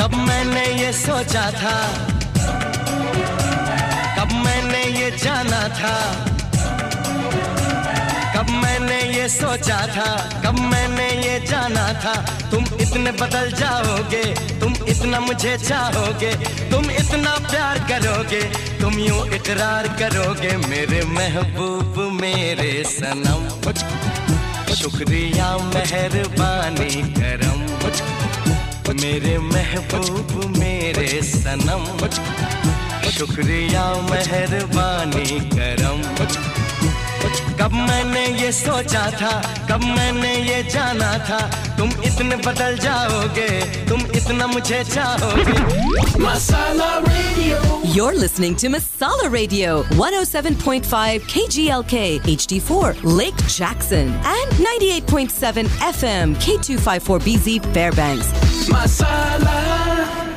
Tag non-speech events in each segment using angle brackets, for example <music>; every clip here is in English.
कब मैंने ये सोचा था? कब मैंने ये जाना था? कब मैंने ये सोचा था? कब मैंने ये जाना था? तुम इतने बदल जाओगे, तुम इतना मुझे चाहोगे, तुम इतना प्यार करोगे, तुम यूँ इकरार करोगे, मेरे महबूब, मेरे सनम। शुक्रिया, मेहरबानी, करम। मेरे महबूब मेरे सनम। शुक्रिया मेहरबानी करम। कब मैंने ये सोचा था कब मैंने ये जाना था तुम इतने बदल जाओगे तुम इतना मुझे चाहोगे Masala Radio. You're listening to Masala Radio 107.5 KGLK HD4 Lake Jackson and 98.7 FM K254BZ Fairbanks. Masala.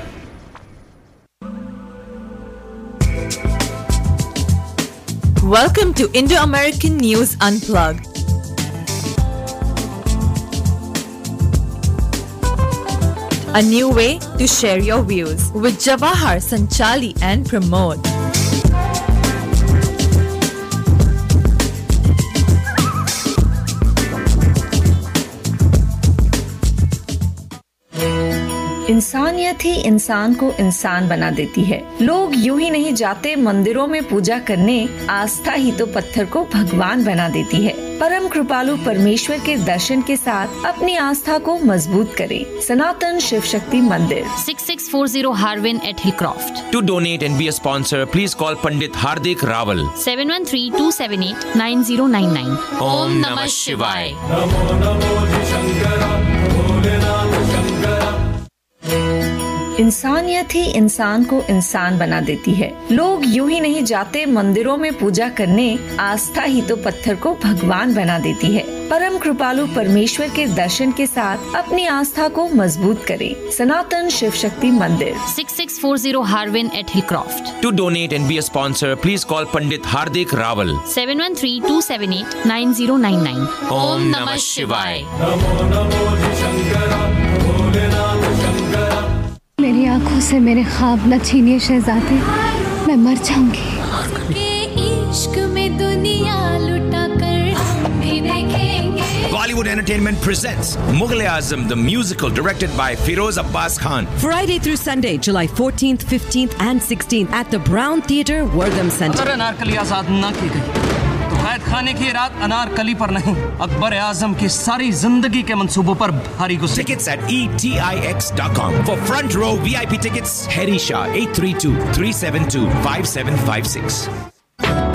Welcome to Indo American News Unplugged. A new way to share your views with Jawahar, Sanchali, and Pramod. इंसानियत ही इंसान को इंसान बना देती है लोग यूँ ही नहीं जाते मंदिरों में पूजा करने आस्था ही तो पत्थर को भगवान बना देती है परम कृपालु परमेश्वर के दर्शन के साथ अपनी आस्था को मज़बूत करें सनातन Shiv Shakti Mandir 6640 Harvin at Hillcroft. To donate and be a sponsor, please call Pandit Hardik Rawal. 713-278-9099. Om Namah Shivaya. इंसानियत ही इंसान को इंसान बना देती है लोग यूँ ही नहीं जाते मंदिरों में पूजा करने आस्था ही तो पत्थर को भगवान बना देती है परम कृपालु परमेश्वर के दर्शन के साथ अपनी आस्था को मज़बूत करें सनातन Shiv Shakti Mandir 6640 Harvin at Hillcroft. To donate and be a sponsor, please call Pandit Hardik Rawal. 713-278-9099. Om Namah Shivaya. मेरी आँखों से मेरे ख्वाब न छीनिए शहजादे मैं मर जाऊँगी इश्क में दुनिया लुटा कर Bollywood Entertainment presents Mughal Azam, the musical directed by Firoz Abbas Khan. Friday through Sunday, July 14th, 15th, and 16th at the Brown Theatre, Wortham Center. कैद खाने की रात अनार कली पर नहीं। अकबर आज़म की सारी ज़िंदगी के मनसूबों पर भारी गुस्सा। Tickets at etix.com for front row five seven five six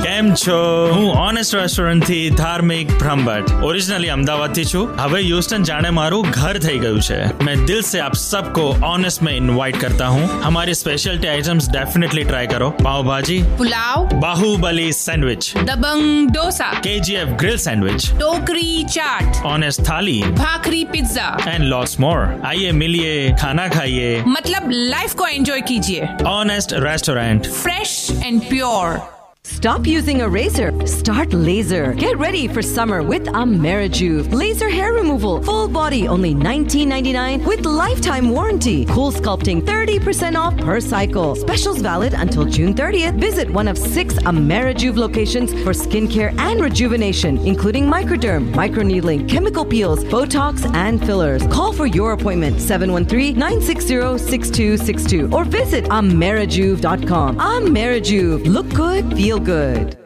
કેમ છો હું ઓનેસ્ટ રેસ્ટોરન્ટથી ધાર્મિક બ્રહ્મભટ્ટ ઓરિજિનલી અમદાવાદથી છું હવે હ્યુસ્ટન જાણે મારું घर થઈ ગયું છે मैं दिल से आप सबको ऑनेस्ट में इनवाइट करता हूँ हमारी स्पेशलिटी आइटम्स डेफिनेटली ट्राई करो pav bhaji pulao Baahubali sandwich Dabangg dosa KGF grill sandwich tokri chaat honest thali bhakri pizza and lots more आइए मिलिए खाना खाइए मतलब लाइफ को एंजॉय कीजिए honest restaurant fresh and pure Stop using a razor. Start laser. Get ready for summer with Amerijuve. Laser hair removal. Full body only $19.99 with lifetime warranty. Cool sculpting 30% off per cycle. Specials valid until June 30th. Visit one of six Amerijuve locations for skincare and rejuvenation, including microderm, microneedling, chemical peels, Botox, and fillers. Call for your appointment 713-960-6262 or visit amerijuve.com. Amerijuve. Look good, feel good.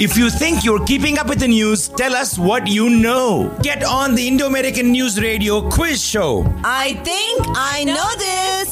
If you think you're keeping up with the news, tell us what you know. Get on the Indo American News Radio quiz show. I think I know this.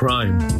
Crime,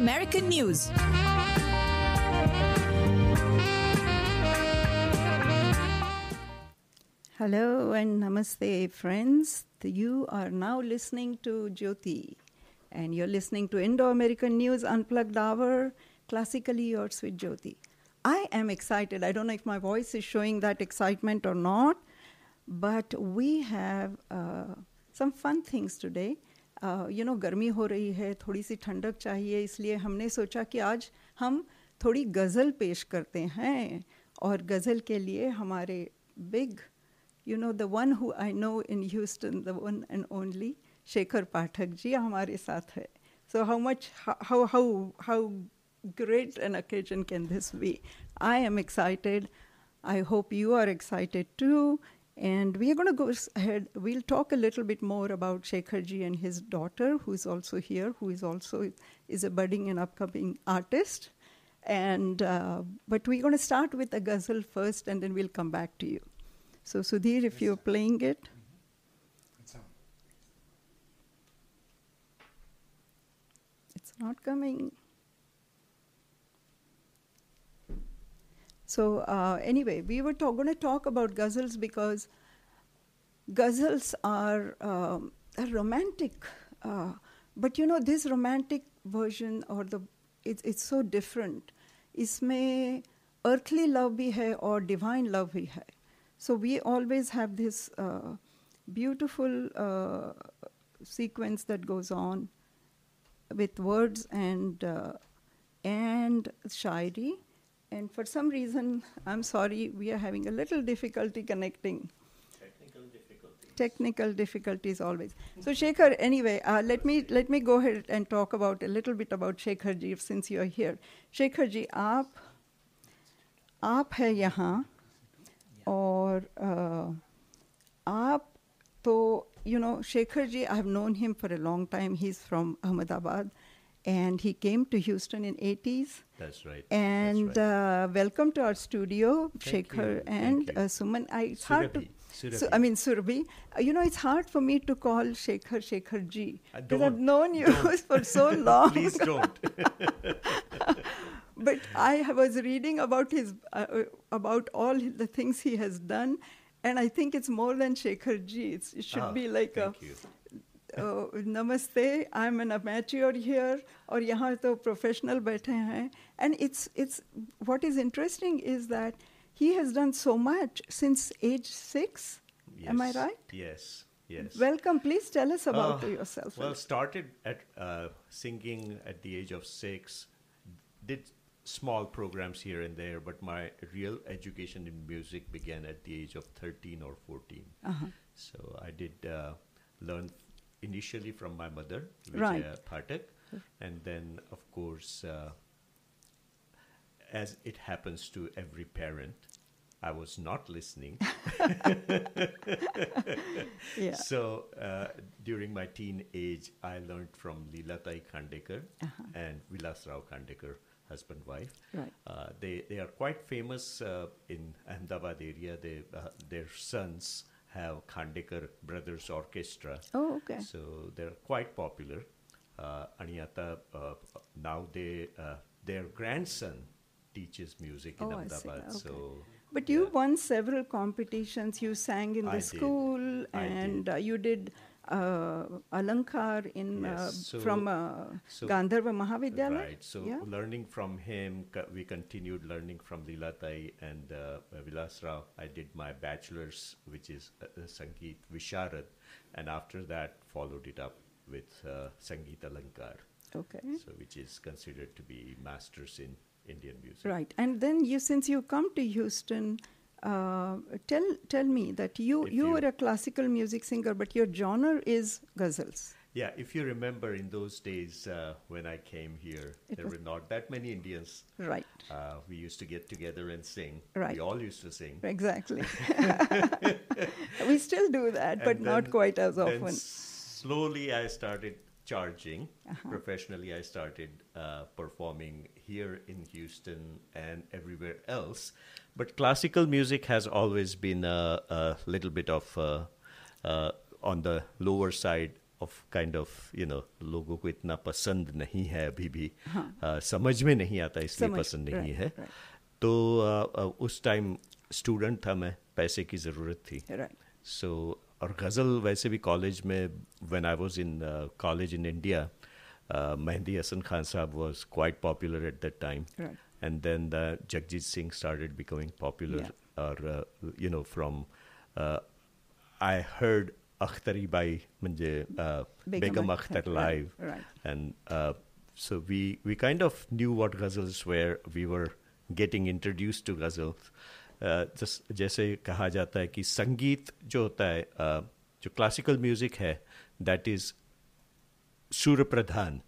News. Hello and namaste, friends. You are now listening to Jyoti, and you're listening to Indo American News Unplugged Hour, classically yours with Jyoti. I am excited. I don't know if my voice is showing that excitement or not, but we have uh, some fun things today. You know गर्मी हो रही है थोड़ी सी ठंडक चाहिए, इसलिए हमने सोचा कि आज हम थोड़ी गज़ल पेश करते हैं और गज़ल के लिए हमारे big you know the one who I know in Houston the one and only Shekhar Pathak ji हमारे साथ है so how much how how how great an occasion can this be? I am excited. I hope you are excited too. And we are going to go ahead. We'll talk a little bit more about Shekharji and his daughter, who is also here, who is also is a budding and upcoming artist. And uh, but we're going to start with a ghazal first, and then we'll come back to you. So Sudhir, if you're playing it. It's not coming. So uh, anyway, we were going to talk about ghazals because ghazals are, um, are romantic, uh, but you know this romantic version or the it's it's so different. इसमें earthly love भी है और divine love भी है. So we always have this uh, beautiful uh, sequence that goes on with words and uh, and shairi. And for some reason, I'm sorry, we are having a little difficulty connecting. Technical difficulty. Technical difficulties always. So Shekhar, anyway, uh, let me let me go ahead and talk about a little bit about Shekhar ji since you are here. Shekhar ji, आप आप है यहाँ और uh, आप तो you know Shekhar ji, I have known him for a long time. He's from Ahmedabad and he came to Houston in 80s. That's right. And That's right. Uh, welcome to our studio, Thank Shekhar you. and uh. Suman. I, it's hard to. Surabhi. So, I mean, Surabhi. Uh, you know, it's hard for me to call Shekhar Shekhar ji Uh, because I've known you <laughs> for so long. Please don't. <laughs> but I was reading about his uh, uh, about all the things he has done, and I think it's more than Shekhar ji. It's, it should Ah, be like a thank you. uh, namaste i'm an amateur here और यहाँ तो professional बैठे हैं and it's it's what is interesting is that he has done so much since age 6 am i Yes. right Yes. Yes. welcome please tell us about Uh, yourself Well, started at uh, singing at the age of six. Did small programs here and there, but my real education in music began at the age of thirteen or 14 Uh-huh. So I did uh, learn initially from my mother, Right. Vijaya Phatak, and then of course, uh, as it happens to every parent. I was not listening. <laughs> Yeah. So uh, during my teen age, I learned from Leelatai Khandekar Uh-huh. and Vilas Rao Khandekar, husband wife. Right. Uh, they they are quite famous uh, in Ahmedabad area. They uh, their sons have Khandekar Brothers Orchestra. Oh, okay. So they're quite popular. Uh, uh, now they uh, their grandson teaches music in Oh, Ahmedabad. Okay. So But you won several competitions. You sang in the did. school, I and uh, you did Alankar in uh, Yes, so- from uh, so- Gandharva Mahavidyalaya. Right. So yeah? learning from him, we continued learning from Lilatai and uh, Vilas Rao. I did my bachelor's, which is uh, uh, Sangeet Visharad, and after that followed it up with uh, Sangeet Alankar. Okay. So which is considered to be masters in Indian music. Right, and then you, since you come to Houston, uh, tell tell me that you you were a classical music singer, but your genre is ghazals. Yeah, if you remember in those days uh, when I came here, It there were not that many Indians. Right. Uh, we used to get together and sing. Right. We all used to sing. Exactly. <laughs> <laughs> we still do that, but And not quite as often. slowly, I started charging. Uh-huh. Professionally, I started uh, performing here in Houston and everywhere else. But classical music has always been a, a little bit of uh, uh, on the lower side of kind of you know लोगों को इतना पसंद नहीं है अभी भी हाँ. uh, समझ में नहीं आता इसलिए पसंद नहीं right, है right. तो uh, उस टाइम स्टूडेंट था मैं पैसे की ज़रूरत थी Right. सो और गज़ल वैसे भी कॉलेज में when I was in college in India Mehdi Hassan Khan sahab was quite popular at that time. and then the Jagjit Singh started becoming popular. Yeah. Or uh, you know, from uh, I heard Akhtari Bai म्हणजे Begum Akhtar live, right, and uh, so we we kind of knew what ghazals were. We were getting introduced to ghazals. जैसे कहा जाता है कि संगीत जो होता है जो क्लासिकल म्यूजिक है दैट इज सुर प्रधान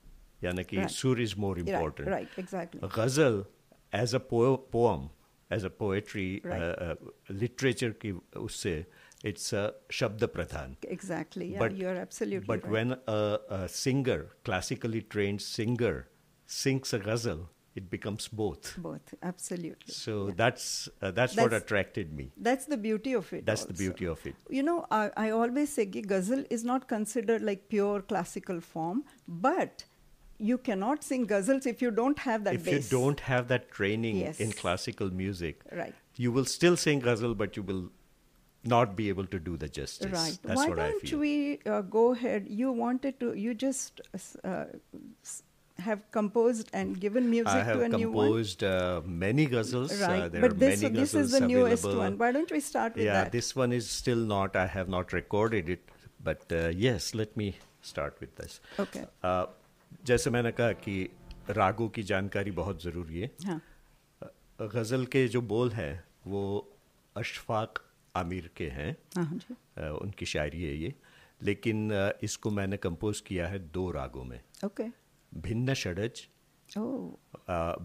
यानी कि सुर is more important ghazal exactly. ghazal as a po- poem as a poetry Right. uh, uh, literature की उससे it's a shabda pradhan Exactly. Yeah, you're absolutely but right. when a, a singer classically trained singer sings a ghazal it becomes both Both, absolutely. so that's uh, that's, what That's- attracted me That's the beauty of it. that's the also. beauty of it You know, I, I always say कि ghazal is not considered like pure classical form, but you cannot sing ghazals if you don't have that if base. you don't have that training Yes. in classical music Right. you will still sing ghazal but you will not be able to do the justice Right. that's Why what don't feel we uh, go ahead? You wanted to, you just uh, have composed and given music I have to a new one. composed uh, many ghazals. Uh, Right. there but are this, many this is the newest available. one. Why don't we start with yeah, that? Yeah, this one is still not. I have not recorded it, but uh, yes, let me start with this. Okay. जैसे मैंने कहा कि रागों की जानकारी बहुत ज़रूरी है। हाँ. गज़ल के जो बोल हैं वो अशफाक आमिर के हैं। हाँ जी. उनकी शायरी है ये। लेकिन इसको मैंने कंपोज किया है दो रागों में। Okay. भिन्न षडज।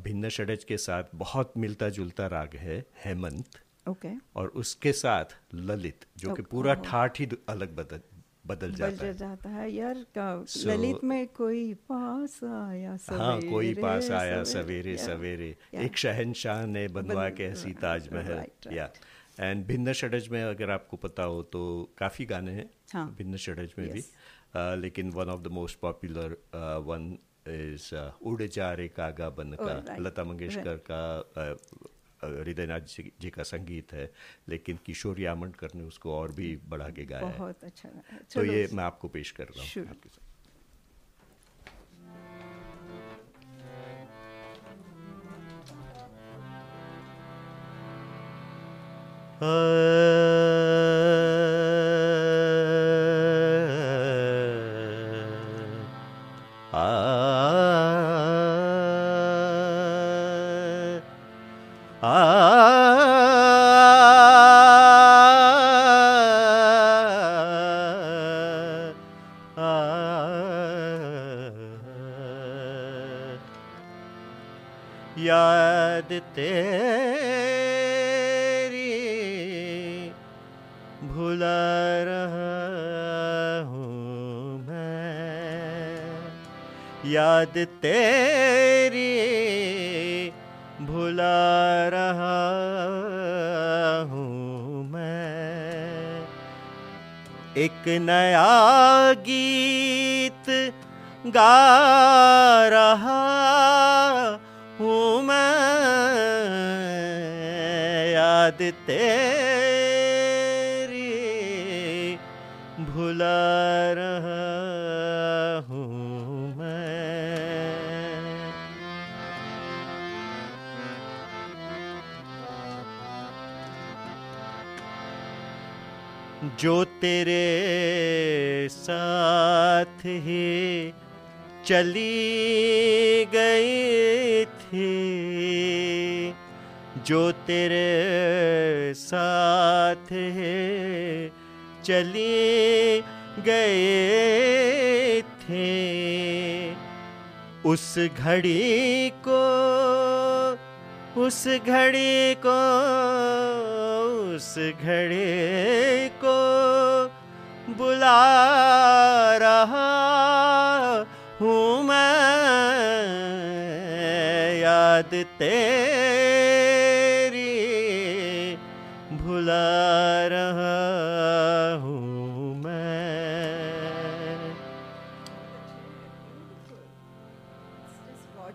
भिन्न षडज के साथ बहुत मिलता जुलता राग है हेमंत। ओके। और उसके साथ ललित जो कि पूरा ठाठ ही अलग बदल बदल जाता बदल है। जाता है। यार So- ललित में कोई पास आया सवेरे हाँ कोई पास आया सवेरे सवेरे. एक शहनशाह ने बनवा के हसी ताजमहल या। एंड भिन्न षडज में अगर आपको पता हो तो काफ़ी गाने हैं हाँ. भिन्न षडज में भी। Yes. अ, लेकिन one of the most popular one is उड़ जा रे कागा बन का लता मंगेशकर का हृदयनाथ जी, जी का संगीत है लेकिन किशोर यामंडकर ने उसको और भी बढ़ा के गाया बहुत अच्छा तो ये मैं आपको पेश कर रहा हूँ आपके साथ। याद तेरी भुला रहा हूँ मैं। याद तेरी एक नया गीत गा रहा हूँ मैं। याद तेरी भुला रहा मैं। जो तेरे ही चली गई थी, जो तेरे साथ ही चली गई थे। उस घड़ी को, उस घड़ी को, उस घड़ी को बुला रहा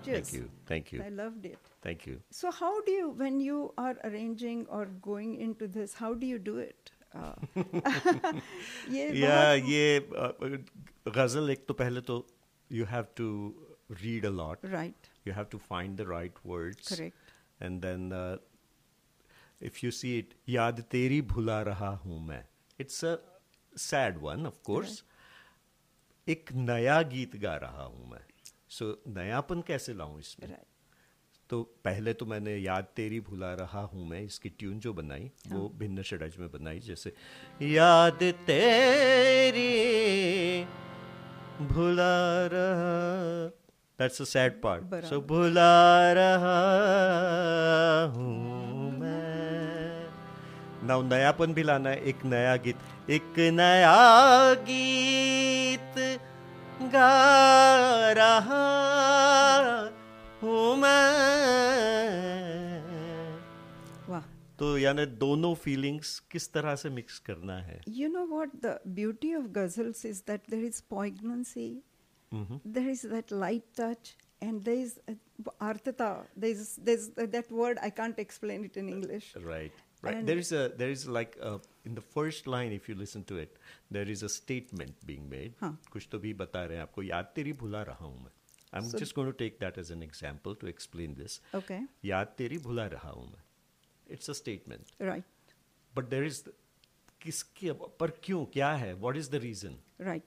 Gorgeous. Thank you. Thank you. I loved it. Thank you. So, how do you, when you are arranging or going into this, how do you do it? Uh, <laughs> <laughs> ये या बहुत- ये uh, गजल एक तो पहले तो you have to read a lot Right. you have to find the right words Correct. and then uh, if you see it याद तेरी भुला रहा हूँ मैं it's a sad one of course एक नया गीत गा रहा हूँ मैं सो नयापन कैसे लाऊं इसमें? तो पहले तो मैंने याद तेरी भुला रहा हूँ मैं इसकी ट्यून जो बनाई वो भिन्न षडज में बनाई जैसे याद तेरी भुला रहा that's a sad part so भुला रहा हूँ मैं। नाउ नयापन भी लाना है एक नया गीत एक नया गीत। तो यानी दोनों फीलिंग्स किस तरह से मिक्स करना है? You know what the beauty of ghazals is that there is poignancy there is that light touch and there is आर्थता there is there is that word I can't explain it in English right Right. And- there is a there is like a, in the first line if you listen to it, there is a statement being made. हाँ. कुछ तो भी बता रहे हैं आपको याद तेरी भुला रहा हूँ मैं. I'm So- just going to take that as an example to explain this. Okay. याद तेरी भुला रहा हूँ मैं. It's a statement. Right. But there is किसके पर क्यों क्या है? What is the reason? Right.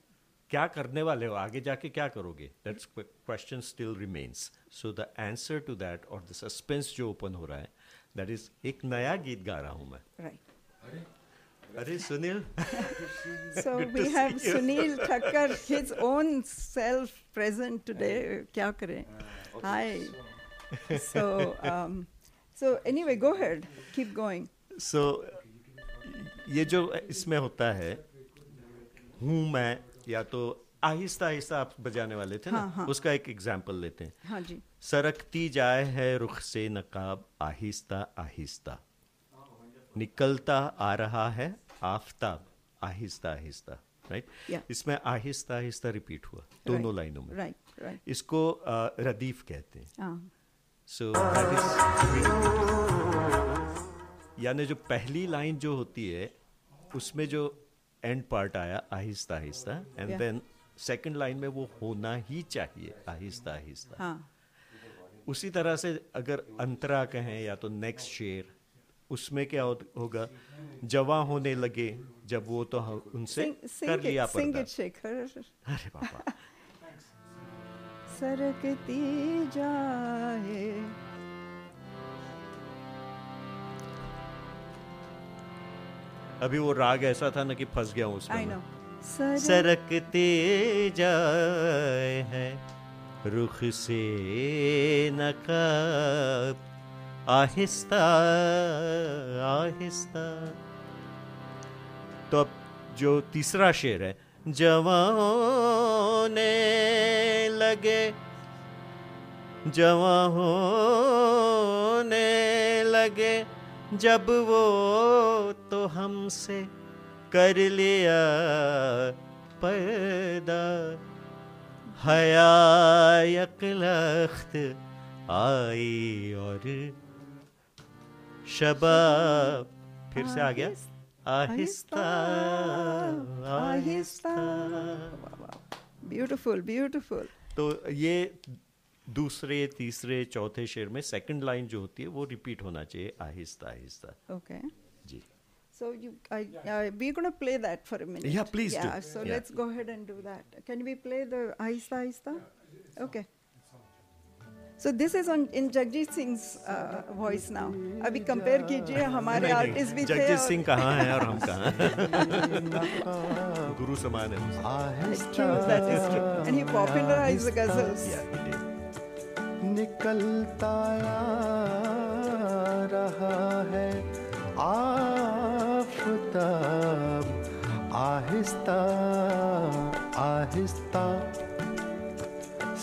क्या करने वाले हो आगे जाके क्या करोगे that's question still remains so the answer to that और द सस्पेंस जो ओपन हो रहा है दैट इज़ एक नया गीत गा रहा हूँ मैं। राइट अरे सुनील। क्या करें hi so so anyway go ahead keep going so ये जो इसमें होता है हूँ मैं या तो आहिस्ता आहिस्ता आप बजाने वाले थे ना हाँ, उसका एक एग्ज़ाम्पल लेते हैं। हाँ जी। सरकती जाए है रुख से नकाब आहिस्ता आहिस्ता निकलता आ रहा है आफताब आहिस्ता आहिस्ता राइट Yeah. इसमें आहिस्ता आहिस्ता रिपीट हुआ दोनों Right. लाइनों में राइट Right. Right Right. इसको रदीफ कहते हैं हाँ. सो यानी जो पहली लाइन जो होती है उसमें जो एंड पार्ट आया Aahista Aahista and then second line में वो होना ही चाहिए आहिस्ता आहिस्ता हाँ. उसी तरह से अगर अंतरा कहें या तो नेक्स्ट शेर उसमें क्या होगा? जवा होने लगे जब वो तो हम उनसे Sing, sing कर लिया पर्दा अरे बाबा। सरकती जाए। अभी वो राग ऐसा था ना कि फंस गया उसमें सरकते जाए है। रुख से नकाब आहिस्ता आहिस्ता। तो अब जो तीसरा शेर है जवान लगे जवा होने लगे, जब वो तो हमसे कर लिया पैदा हया यकलख्त आई और शबाब फिर से आ गया आहिस्ता आहिस्ता ब्यूटीफुल ब्यूटीफुल तो ये दूसरे तीसरे चौथे शेर में सेकंड लाइन जो होती है वो रिपीट होना चाहिए आहिस्ता आहिस्ता ओके Okay. जी। So you, I, uh, we're going to play that for a minute. Yeah, please yeah, do. Yeah, so Yeah. let's go ahead and do that. Can we play the Ahista Ahista? Okay. So this is on in Jagjit Singh's uh, voice now. अभी compare कीजिए हमारे artists भी थे जगजीत सिंह कहाँ है और हम कहाँ हैं गुरु समान है true, that is true. And he popularized the ghazals. निकलता आ रहा है आफताब आहिस्ता आहिस्ता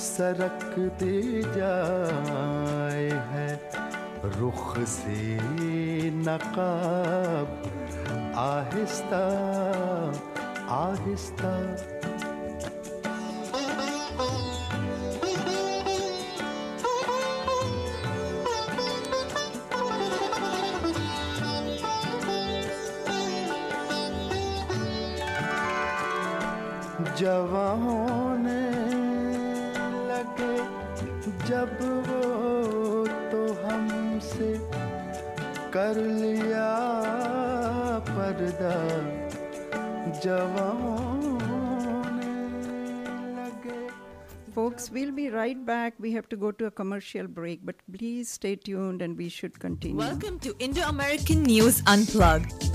सरकते जाए है रुख से नकाब आहिस्ता आहिस्ता। जवां होने लगे जब वो तो हमसे कर लिया पर्दा जवां होने लगे Folks, we'll be right back. We have to go to a commercial break, but please stay tuned and we should continue. Welcome to Indo American News Unplugged.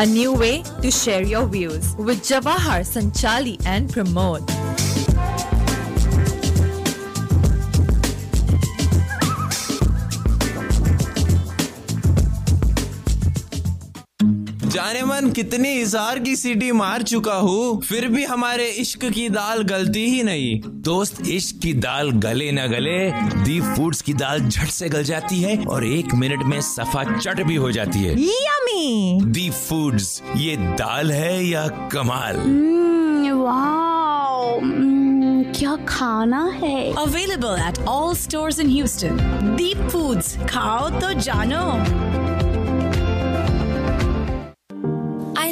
A new way to share your views with Jawahar, Sanchali, and Pramod. जाने मन कितनी इजहार की सीटी मार चुका हूँ फिर भी हमारे इश्क की दाल गलती ही नहीं दोस्त इश्क की दाल गले न गले दीप फूड्स की दाल झट से गल जाती है और एक मिनट में सफ़ा चट भी हो जाती है Yummy! दीप फूड्स ये दाल है या कमाल वाओ क्या खाना है अवेलेबल एट ऑल stores इन Houston. Deep Foods. खाओ तो जानो.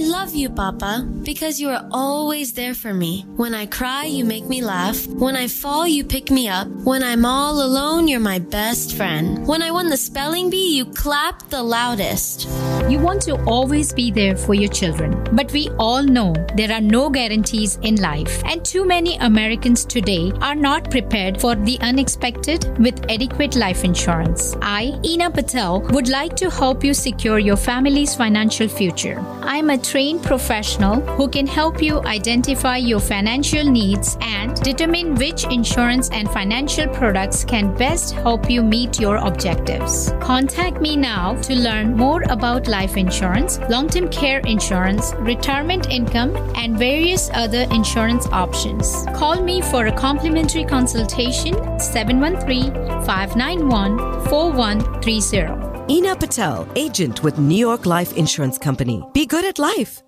Love you, Papa, because you are always there for me. When I cry, you make me laugh. When I fall, you pick me up. When I'm all alone, you're my best friend. When I won the spelling bee, you clap the loudest. You want to always be there for your children, but we all know there are no guarantees in life, and too many Americans today are not prepared for the unexpected with adequate life insurance. I, Ina Patel, would like to help you secure your family's financial future. I am a trained professional who can help you identify your financial needs and determine which insurance and financial products can best help you meet your objectives. Contact me now to learn more about life insurance, long term care insurance, retirement income, and various other insurance options. Call me for a complimentary consultation 713 591 4130. Ina Patel, agent with New York Life Insurance Company. Be good at life.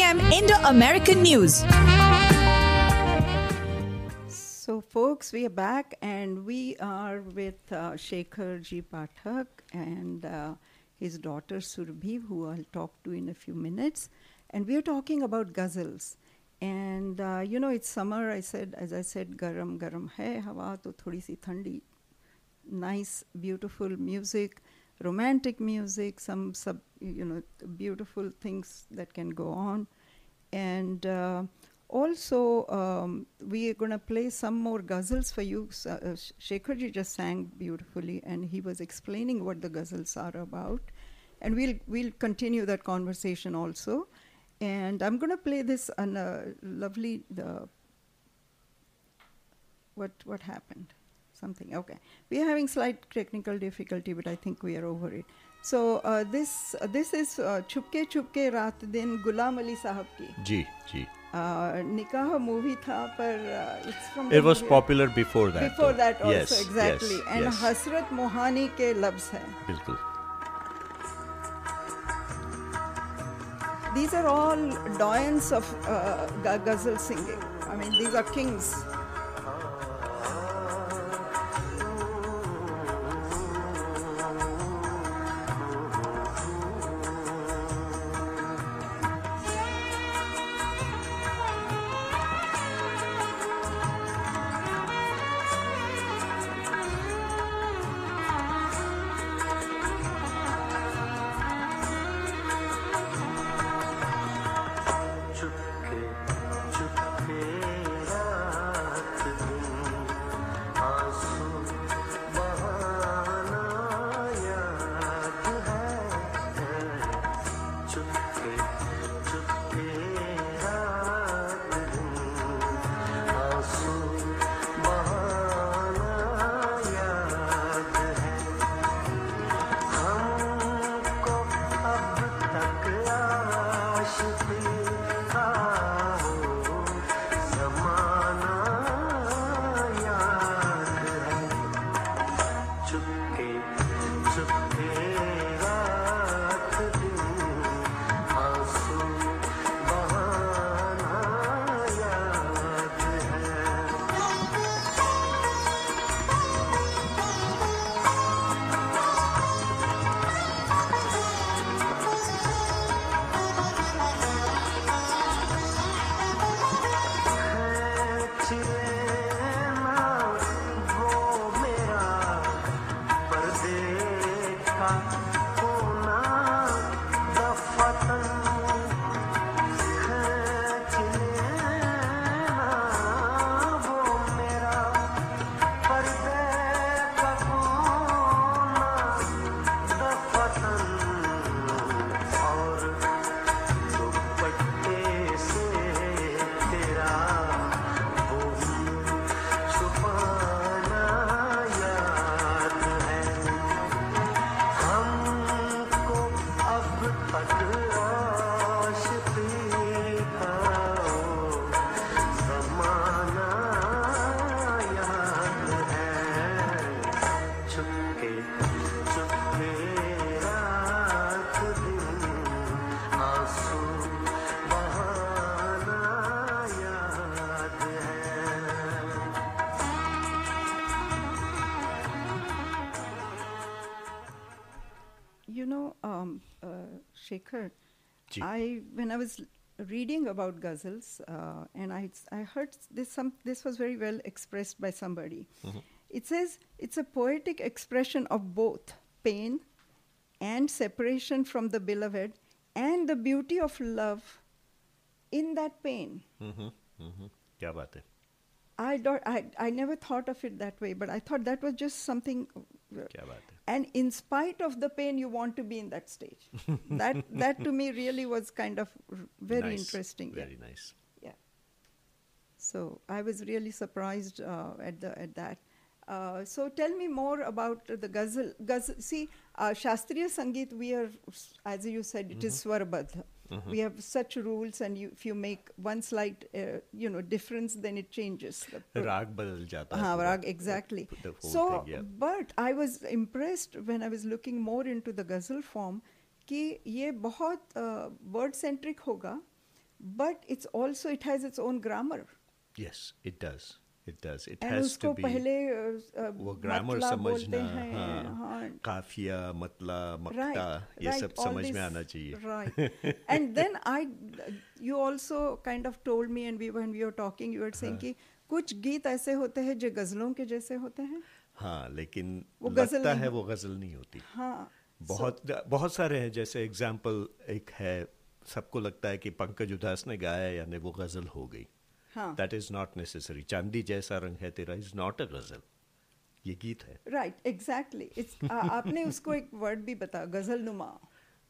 Indo American News. So, folks, we are back and we are with uh, Shekhar G. Phatak and uh, his daughter Surabhi, who I'll talk to in a few minutes. And we are talking about ghazals. And uh, you know, it's summer. I said, as I said, garam garam hai hawa to thodi si thandi. Nice, beautiful music, romantic music, some sub, you know, beautiful things that can go on. And uh, also, um, we are going to play some more ghazals for you. S- Uh, Sh- Shekharji just sang beautifully, and he was explaining what the ghazals are about. And we'll we'll continue that conversation also. And I'm going to play this on a lovely the. What what happened? Something okay. We are having slight technical difficulty, but I think we are over it. So this this is छुपके छुपके रात दिन गुलाम अली साहब की जी जी निकाह movie था पर it's from it was popular before that before that also exactly and Hasrat Mohani के लफ्ज हैं बिल्कुल these are all doyens of uh, ghazal singing. I mean, these are kings. I when I was reading about ghazals, uh, and I I heard this some this was very well expressed by somebody. It says it's a poetic expression of both pain and separation from the beloved, and the beauty of love in that pain. हम्म, हम्म, क्या बात है I don't. I I never thought of it that way, but I thought that was just something. uh, क्या बात है and in spite of the pain, you want to be in that stage. <laughs> that that to me really was kind of r- very Nice, interesting. very nice. Yeah. So I was really surprised uh, at the at that. Uh, so tell me more about the ghazal. ghazal see, uh, Shastriya Sangeet, we are, as you said, it is Swarbadha. Mhm. We have such rules, and you, if you make one slight, uh, you know, difference, then it changes. The pro- राग बदल जाता है हाँ, पूरा. rag, exactly. The whole So, thing, yeah. but I was impressed when I was looking more into the ghazal form कि ये बहुत word centric होगा but it's also it has its own grammar Yes, it does. It does it has to be पहले uh, वो grammar मतलब समझना हाँ, हाँ, काफिया मतला मक्ता right, ये right, सब समझ this, में आना चाहिए। Right and then I you also kind of told me and we when we are talking you are saying कि कुछ गीत ऐसे होते हैं जो गजलों के जैसे होते हैं? हाँ लेकिन वो गज़ल है वो गज़ल नहीं होती। हाँ बहुत so, बहुत सारे हैं जैसे एग्ज़ाम्पल एक है सबको लगता है कि पंकज उदास ने गाया यानी वो गज़ल हो गई। दैट इज़ नॉट नेसेसरी चांदी जैसा रंग है तेरा इज़ नॉट अ गज़ल ये गीत है राइट एग्जैक्टली इट्स आपने उसको एक वर्ड भी बता गज़ल नुमा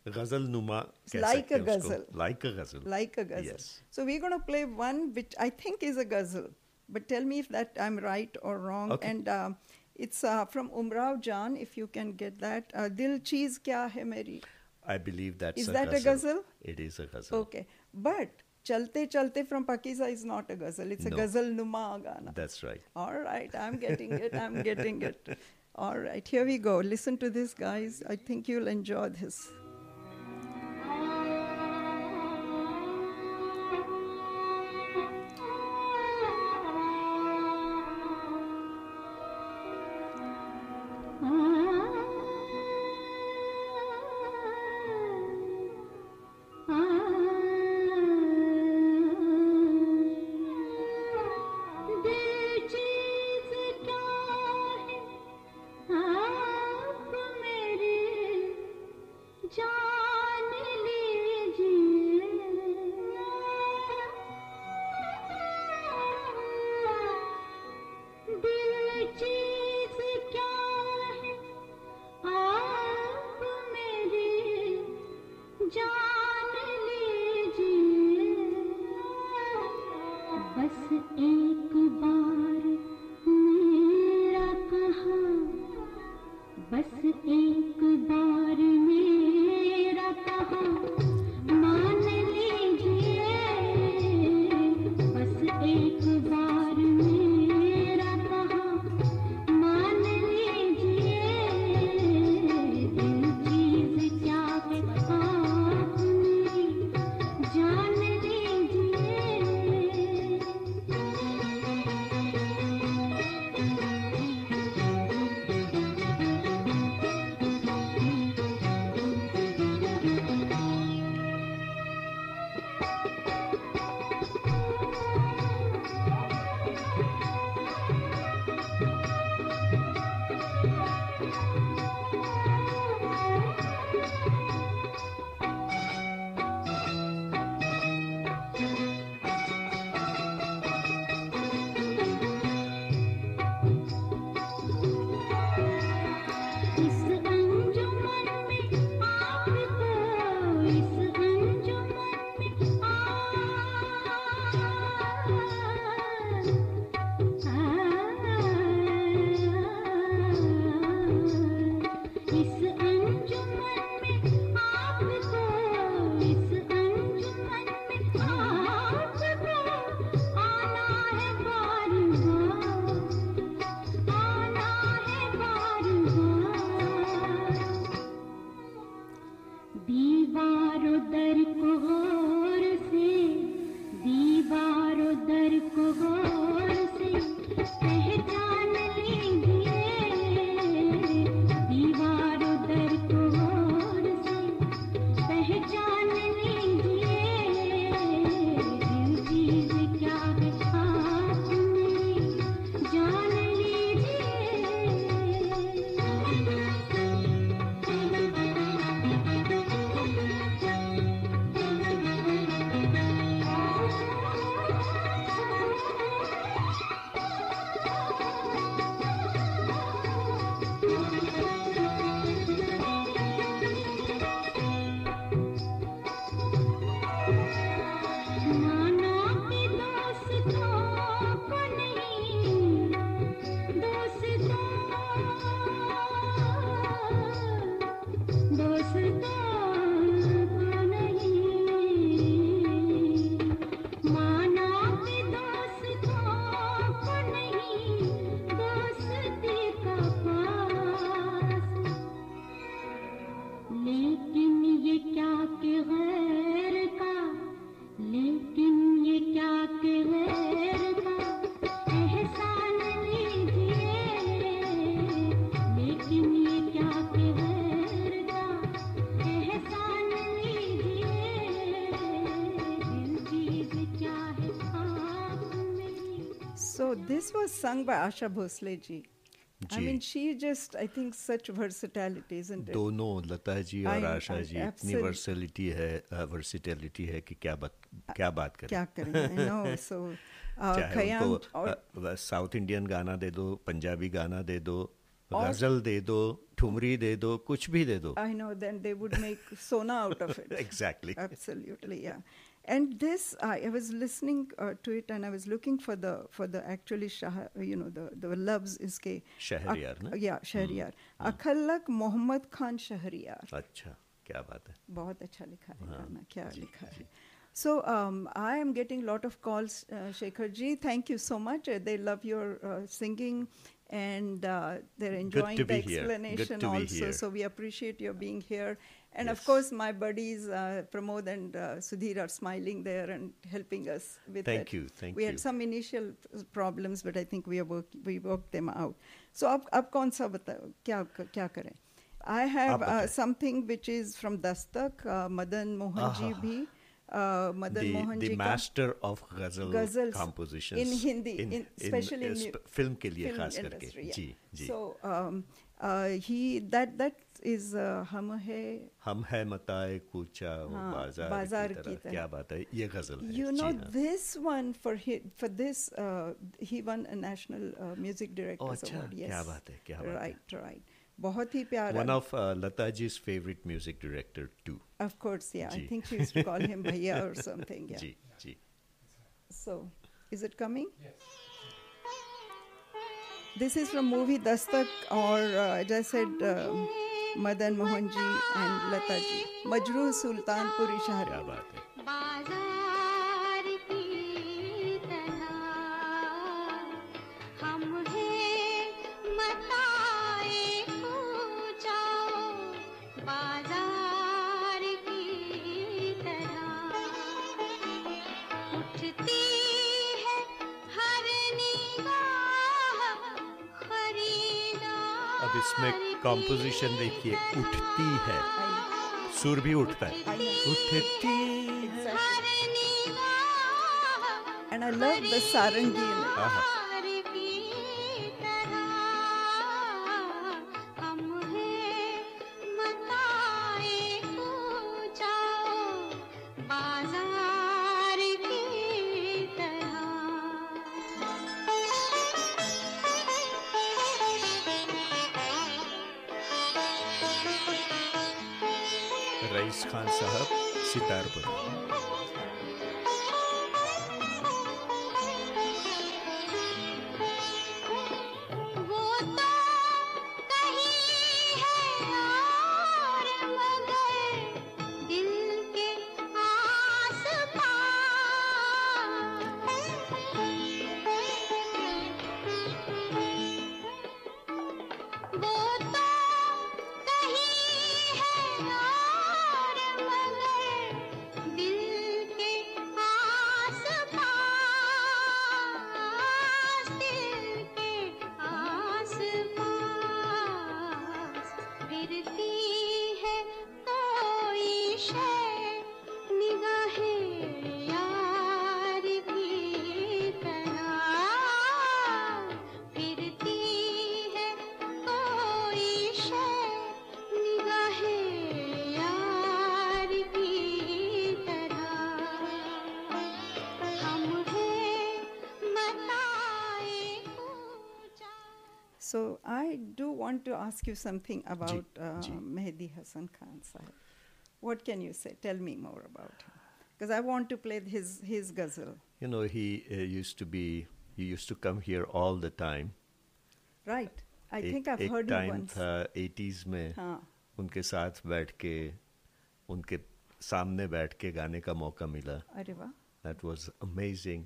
गज़ल नुमा like a ghazal. Like a ghazal like a ghazal. Yes. So we're going to play one which I think is a ghazal, but tell me if that I'm right or wrong. Okay. And um, it's uh, from Umrao Jan, if you can get that. Uh, Dil cheez kya hai meri? I believe that's Is a that a ghazal. ghazal? It is a ghazal. Okay, but Chalte Chalte from Pakiza is not a ghazal. It's a No. ghazal numa gana. That's right. All right, I'm getting it. I'm getting it. All right, here we go. Listen to this, guys. I think you'll enjoy this. This was sung by Asha Bhosle ji. I mean, she just, I think, such versatility, isn't it? दोनों लता जी और आशा जी इतनी. वर्सलिटी है versatility है कि क्या बात क्या बात करें क्या करें I know. So, uh, चाहे उनको अ, साउथ इंडियन गाना दे दो पंजाबी गाना दे दो गज़ल दे दो ठुमरी दे दो कुछ भी दे दो I know, then they would make sona out of it. Exactly. Absolutely, yeah. And this, uh, I was listening uh, to it, and I was looking for the for the actually, shah, you know, the the loves iske. Shahriyar, ak- Yeah, Shahriyar. Hmm. Akhlaq Khan Shahriyar. अच्छा क्या बात है बहुत अच्छा लिखा है गाना क्या लिखा है So um, I am getting a lot of calls, uh, Thank you so much. Uh, they love your uh, singing and uh, they're enjoying the explanation also. So we appreciate your being here and yes. of course, my buddies uh, Pramod and uh, Sudhir are smiling there and helping us with Thank that. you, thank we you. We had some initial problems, but I think we work, we worked them out. So, ab ab kaun sa kya kya kare? I have uh, something which is from Dastak, uh, Madan Mohanji ah. bhi. Uh, Madan the, Mohan the master of ghazal ghazals compositions in Hindi, in, in, especially uh, in, in, film ke liye film industry, yeah. Ji, ji. So um, uh, he that that इज़ uh, हम है। हम है मताए कूचा हाँ, बाज़ार, बाज़ार की, तरह, की तरह। क्या बात है? ये गज़ल है। You know this one for for this he won a national music director award yes क्या बात है क्या बात राइट राइट बहुत ही प्यारा। One of Lata ji's favourite music director too of course yeah I think she used to call him bhaiya और something yeah जी जी। So is it coming This is from movie Dastak or uh, as I said uh, Madan Mohan ji and Lata ji Majrooh Sultanpur इशारे बात है। इसमें composition देखिए उठती है। सुर भी उठता है। उठती and I love the sarangi तरह खान साहब सितार पर you something about uh, Mehdi Hassan Khan Sahib. What can you say? Tell me more about him. Because I want to play his, his ghazal. You know, he uh, used to be, he used to come here all the time. Right. I एक, think I've एक heard time once. था 80s में हाँ. उनके साथ बैठ के उनके सामने बैठ के गाने का मौका मिला अरे वाह दैट वाज अमेजिंग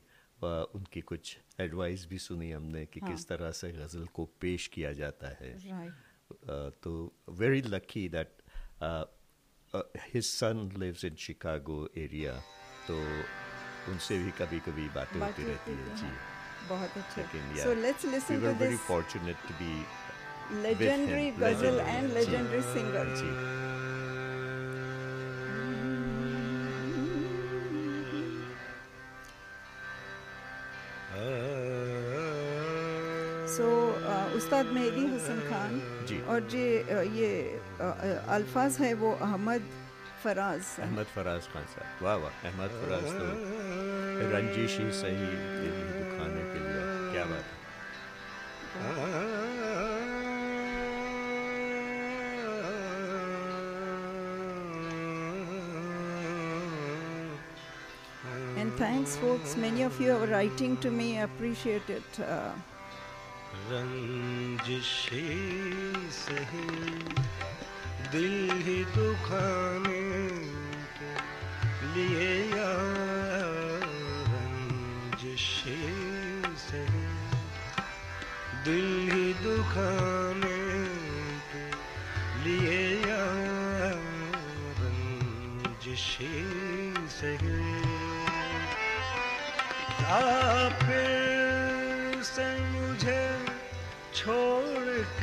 उनकी कुछ एडवाइस भी सुनी हमने कि हाँ. किस तरह से गज़ल को पेश किया जाता है Right. तो very lucky that uh, uh, his son lives in Chicago area. तो उनसे भी कभी कभी बातें होती रहती है जी। बहुत so let's listen to this very fortunate to be legendary ghazal and legendary singer ji So Ustad Mehdi Hasan Khan जी। और जे ये अल्फाज है वो अहमद फराज अहमद फराज खान साहब वाह वाह अहमद फराज तो रंजिश ही सही दिल दुखाने के लिए क्या बात है thanks, folks. Many of you are writing to me. I appreciate it. Uh, रंजिशे सही दिल ही दुखाने के लिए रंजिशे सही दिल ही दुखाने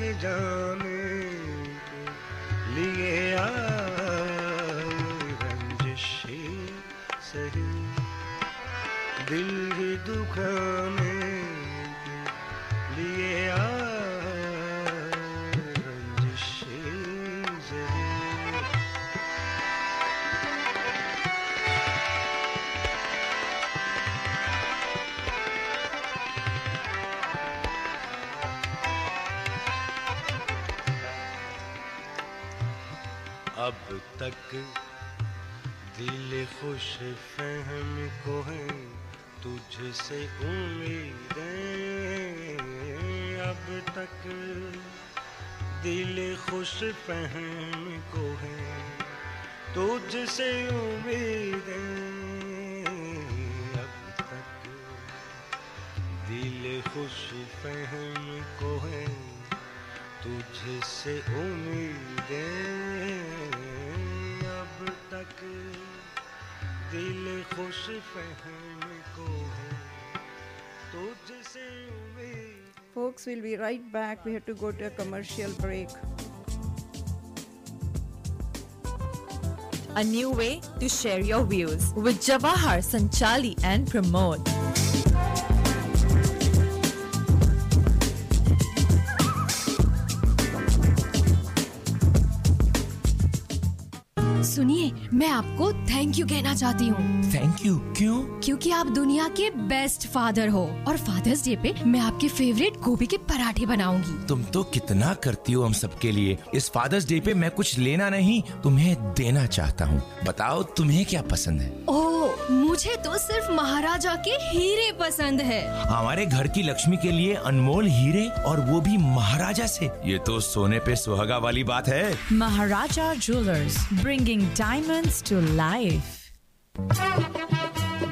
जाने लिए आए रंजिशे सही। दिल ही दुखाने अब तक दिल खुश फहम को है, तुझसे उम्मीदें अब तक दिल खुश फहम को है, तुझसे उम्मीदें अब तक दिल खुश फहम को है। तुझसे उम्मीदें अब तक दिल खुश फहम को है तुझसे उम्मीद Folks, we'll be right back. We have to go to a commercial break. A new way to share your views with Jawahar, Sanchali, and Pramod. आपको थैंक यू कहना चाहती हूँ। थैंक यू क्यों? क्योंकि आप दुनिया के बेस्ट फादर हो और फादर्स डे पे मैं आपके फेवरेट गोभी के पराठे बनाऊँगी। तुम तो कितना करती हो हम सबके लिए। इस फादर्स डे पे मैं कुछ लेना नहीं तुम्हें देना चाहता हूँ। बताओ तुम्हें क्या पसंद है? ओह मुझे तो सिर्फ़ महाराजा के हीरे पसंद है। हमारे घर की लक्ष्मी के लिए अनमोल हीरे और वो भी महाराजा से। ये तो सोने पे सुहागा वाली बात है। Maharaja jewellers bringing diamonds to life.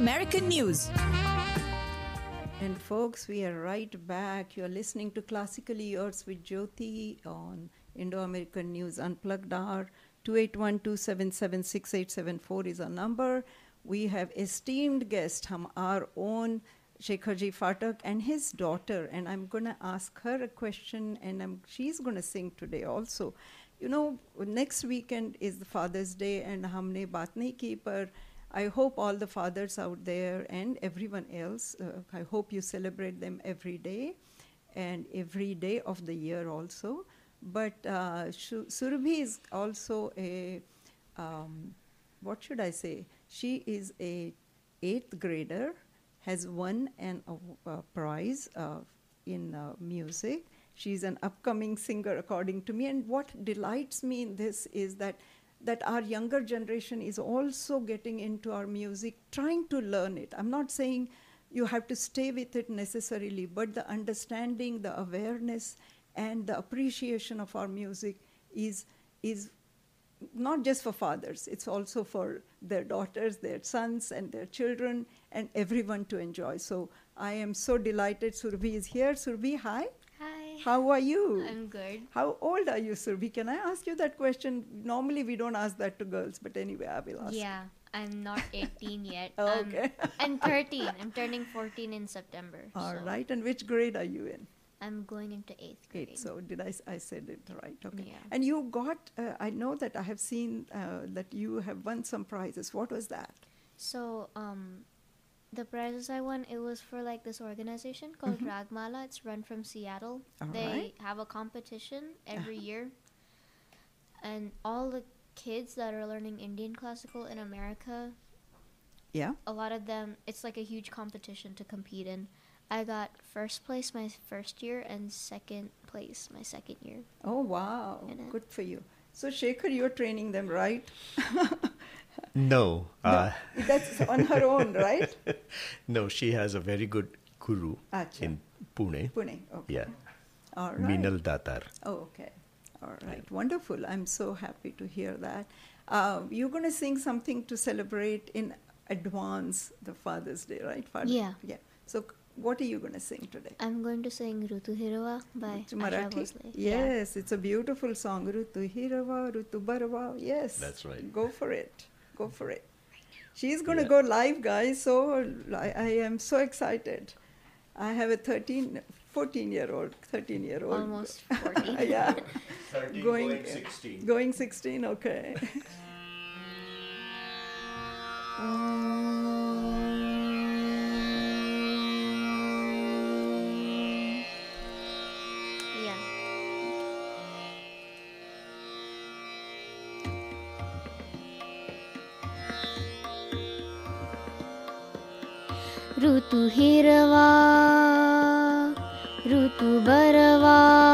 American News. And folks, we are right back. You're listening to Classically Yours with Jyoti on Indo American News Unplugged Our 281 is our number. We have esteemed guest, hum, our own Shekharji Phatak and his daughter, and I'm going to ask her a question, and I'm, she's going to sing today also. You know, next weekend is the Father's Day, and हमने बात नहीं की पर I hope all the fathers out there and everyone else, uh, I hope you celebrate them every day and every day of the year also. But uh, Surabhi is also a, um, what should I say? She is a eighth grader, has won an uh, prize uh, in uh, music. She's an upcoming singer, according to me. And what delights me in this is that that our younger generation is also getting into our music, trying to learn it. I'm not saying you have to stay with it necessarily, but the understanding, the awareness, and the appreciation of our music is is not just for fathers, it's also for their daughters, their sons, and their children, and everyone to enjoy. So I am so delighted Surabhi is here. Surabhi, hi. How are you? I'm good. How old are you, Surabhi? Can I ask you that question? Normally we don't ask that to girls, but anyway, I will ask. Yeah, I'm not <laughs> 18 yet. Oh, Um, okay. I'm 13. I'm turning 14 in September. All so right, and which grade are you in? I'm going into eighth grade. Eight. So did I? I said it right? Okay. Yeah. And you got? Uh, I know that I have seen uh, that you have won some prizes. What was that? So, um, the prizes I won, it was for like this organization called Mhm. Ragmala. It's run from Seattle. All they right. have a competition every Uh-huh. year, and all the kids that are learning Indian classical in America, Yeah. a lot of them, it's like a huge competition to compete in. I got first place my first year and second place my second year. Oh wow! Good for you. So Shekhar, you're training them, right? <laughs> No. Uh, That's on her own, <laughs> right? no, she has a very good guru Acha. in Pune. Pune. Okay. Yeah. All right. Minal Datar. Oh, okay. All right. Wonderful. I'm so happy to hear that. Uh, you're going to sing something to celebrate in advance the Father's Day, right? Father? Yeah. Yeah. So, what are you going to sing today? I'm going to sing Rutu Hirava by It's Marathi? Bhosle. Yeah. Yes, it's a beautiful song. Rutu Hirava, Rutu Barava. Yes. That's right. Go for it. Go for it. She's going to go live, guys. So I, I am so excited. I have a 13, 14 year old, 13 year old. Almost 14. <laughs> yeah. 13 going 16. Going 16, okay. <laughs> ऋतु हिरवा ऋतु Barwa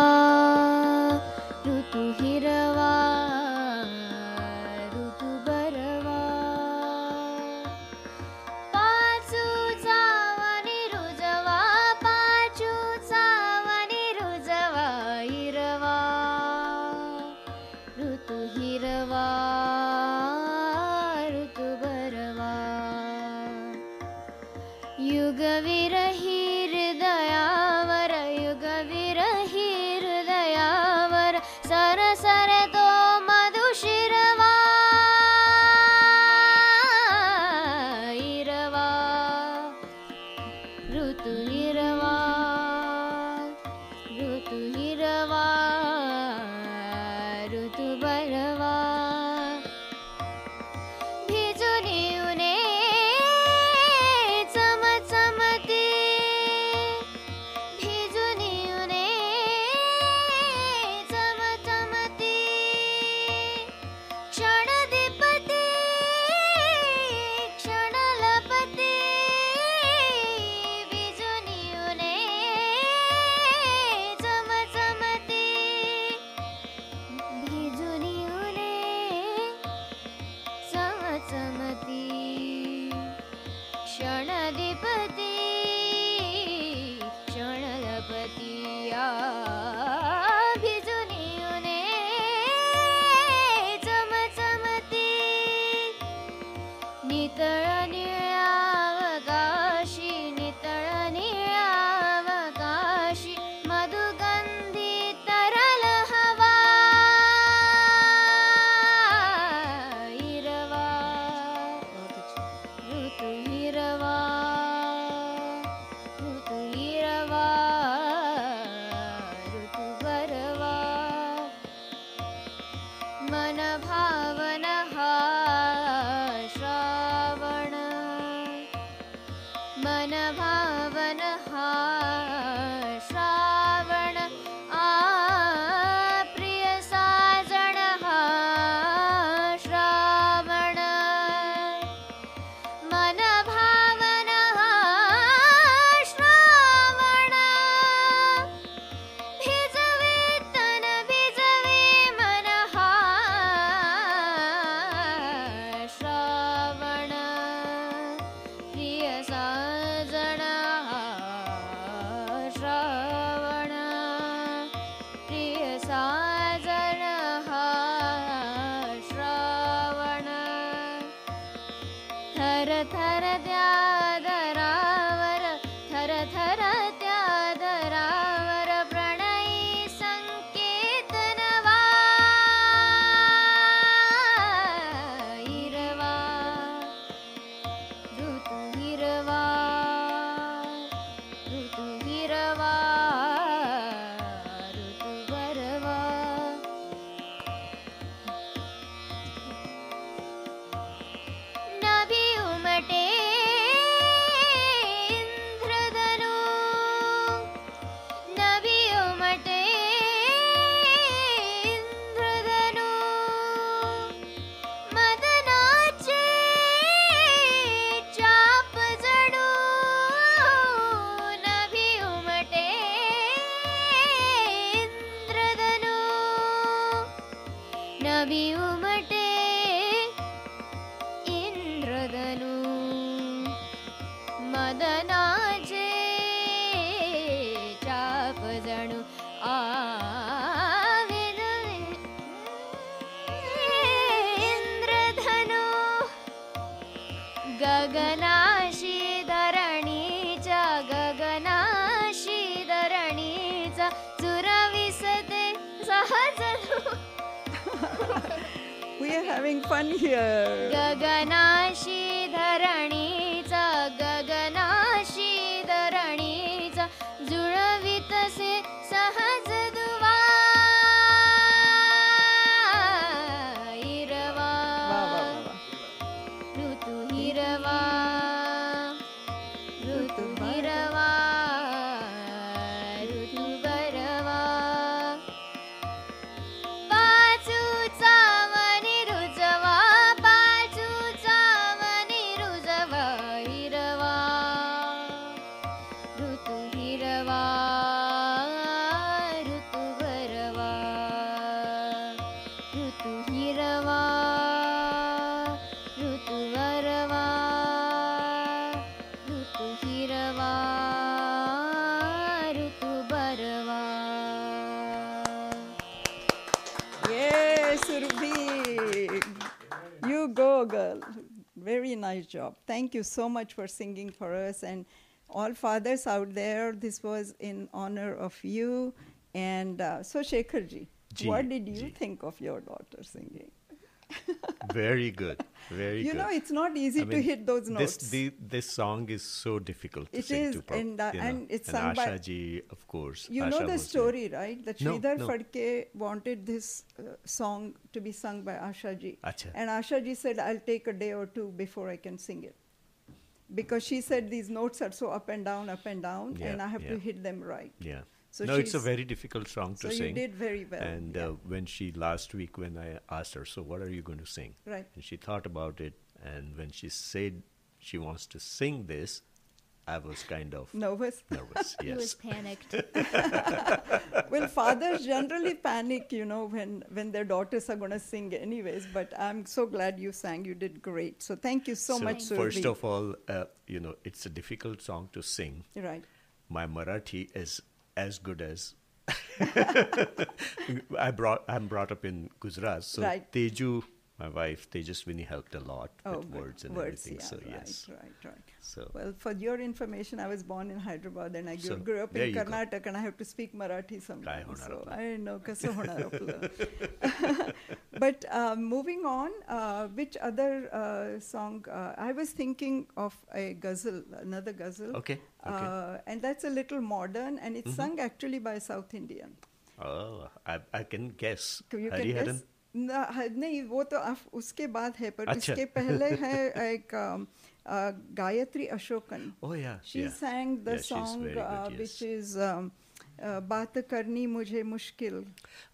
go, girl. Very nice job. Thank you so much for singing for us. And all fathers out there, this was in honor of you. And uh, so, Shekharji, Ji, what did you think of your daughter singing? <laughs> Very good. Very You good. know, it's not easy to hit those notes. This, the, this song is so difficult to It sing is, to pro- and, uh, you know. and it's and sung by- Asha ji, of course. You Asha know the story, right? That No, Sridhar no. Phadke wanted this uh, song to be sung by Asha ji. Acha. And Asha ji said, I'll take a day or two before I can sing it. Because she said these notes are so up and down, up and down, Yeah, and I have to hit them right. Yeah. So no, it's a very difficult song to so you sing. did very well, And uh, when she last week, when I asked her, so what are you going to sing? Right. And she thought about it, and when she said she wants to sing this, I was kind of Nervous? <laughs> Nervous, <laughs> He was yes. panicked. <laughs> well, fathers generally panic, you know, when, when their daughters are going to sing anyways, but I'm so glad you sang. You did great. So thank you so, much, First of all, uh, you know, it's a difficult song to sing. Right. My Marathi is as good as. <laughs> I brought. I'm brought up in Gujarat, so Right. Teju, my wife, they just really helped a lot oh, with words and words, everything. Yeah, so right, yes, right, right. So well, for your information, I was born in Hyderabad and I grew, so grew up in Karnataka, go. and I have to speak Marathi sometimes. So I know kaso <laughs> But uh, moving on, uh, which other uh, song? Uh, I was thinking of a ghazal, another ghazal. Okay. okay. Uh, and that's a little modern, and it's mm-hmm. sung actually by South Indian. Oh, I, I can guess. You can guess. नहीं वो तो उसके बाद है पर अच्छा. उसके पहले है एक Gayatri Ashokan. She sang the song which is बात करनी मुझे मुश्किल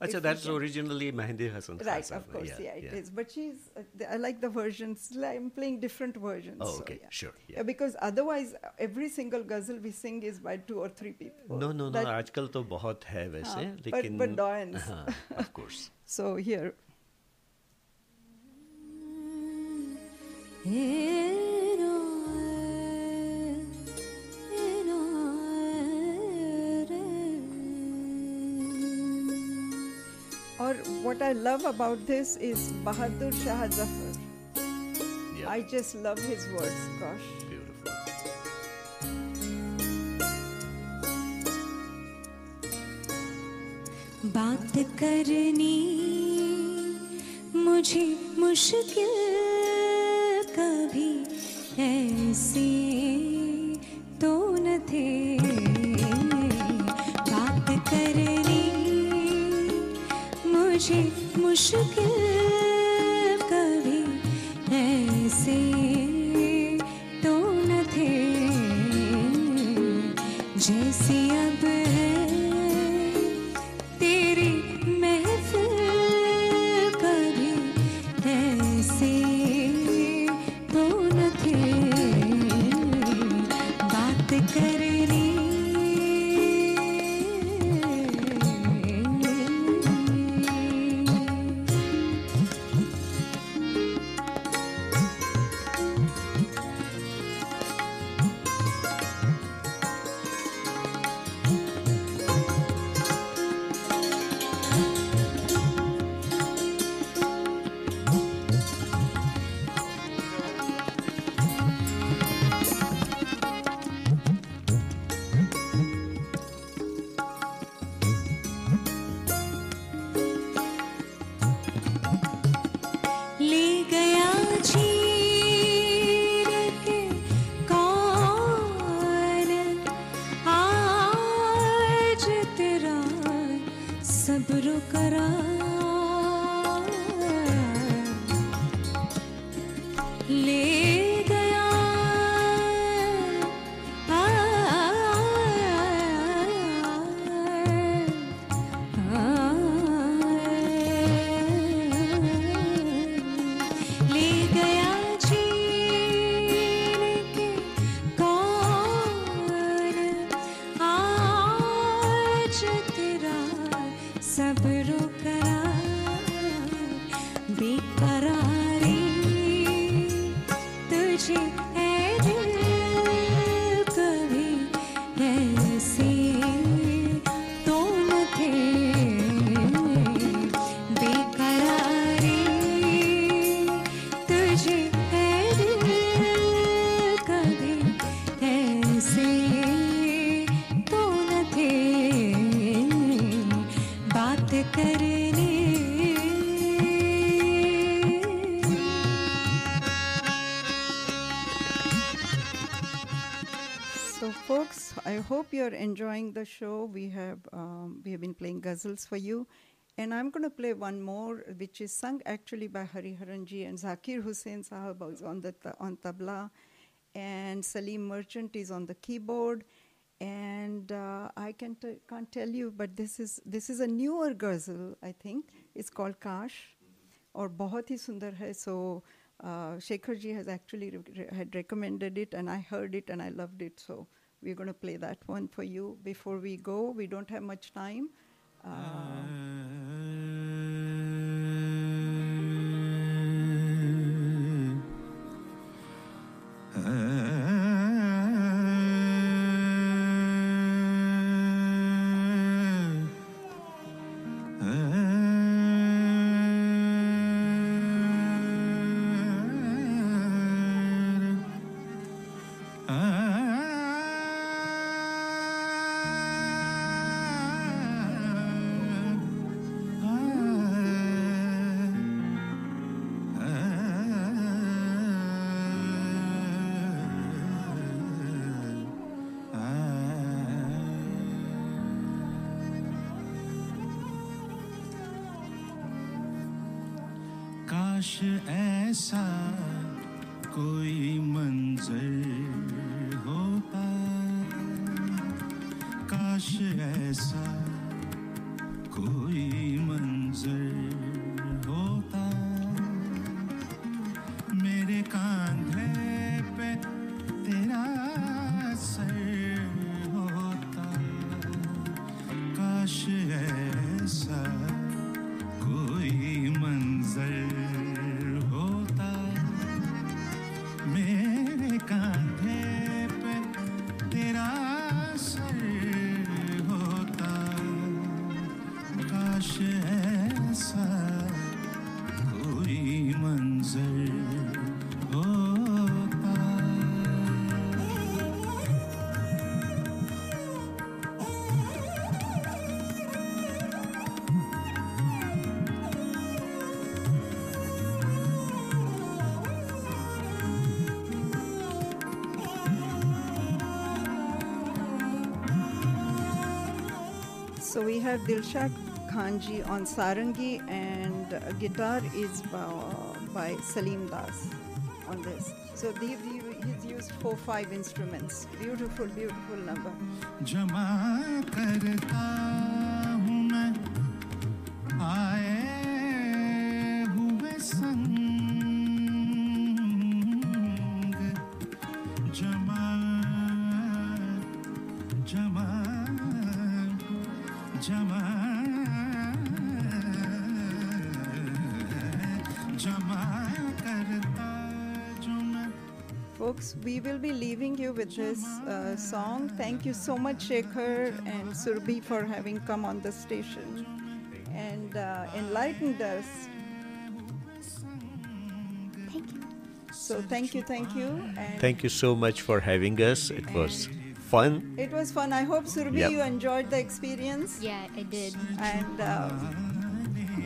अच्छा that's originally Mehdi Hassan right of course yeah it is but she is I like the versions I am playing different versions okay sure because otherwise every single ghazal we sing is by two or three people no no no आजकल तो बहुत है वैसे लेकिन but doyens of course so here Or what I love about this is Bahadur Shah Zafar. I just love his words, gosh. Beautiful. बात करनी मुझे मुश्किल कभी ऐसे तो न थे। बात करनी मुझे मुश्किल कभी ऐसे तो न थे। जैसे अब hope you're enjoying the show. We have um, we have been playing ghazals for you, and I'm going to play one more, which is sung actually by Hariharanji and Zakir Hussain Sahab is on the ta- on tabla, and Salim Merchant is on the keyboard. And uh, I can t- can't tell you, but this is this is a newer ghazal, I think. It's called Kash, or Bahut hi Sundar hai. So uh, Shekhar has actually re- had recommended it, and I heard it and I loved it. So we're going to play that one for you before we go. We don't have much time. Uh, So we have Dilshad Khanji on sarangi, and uh, guitar is by, by Salim Das on this. So he's used four five instruments. Beautiful, beautiful number. Leaving this uh, song. Thank you so much, Shekhar and Surabhi, for having come on the station and uh, enlightened us. Thank you. So thank you, thank you. And Thank you so much for having us. It was fun. It was fun. I hope, Surabhi, Yep. you enjoyed the experience. Yeah, I did. And uh,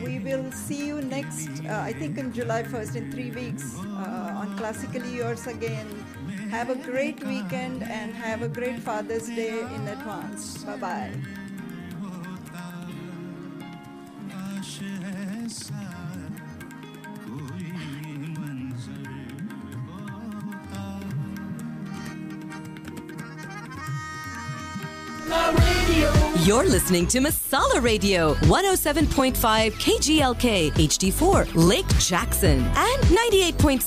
we will see you next, uh, I think, on July 1st, in three weeks, uh, on Classically Yours again. Have a great weekend and have a great Father's Day in advance. Bye bye. You're listening to Masala Radio 107.5 KGLK HD4 Lake Jackson and 98.7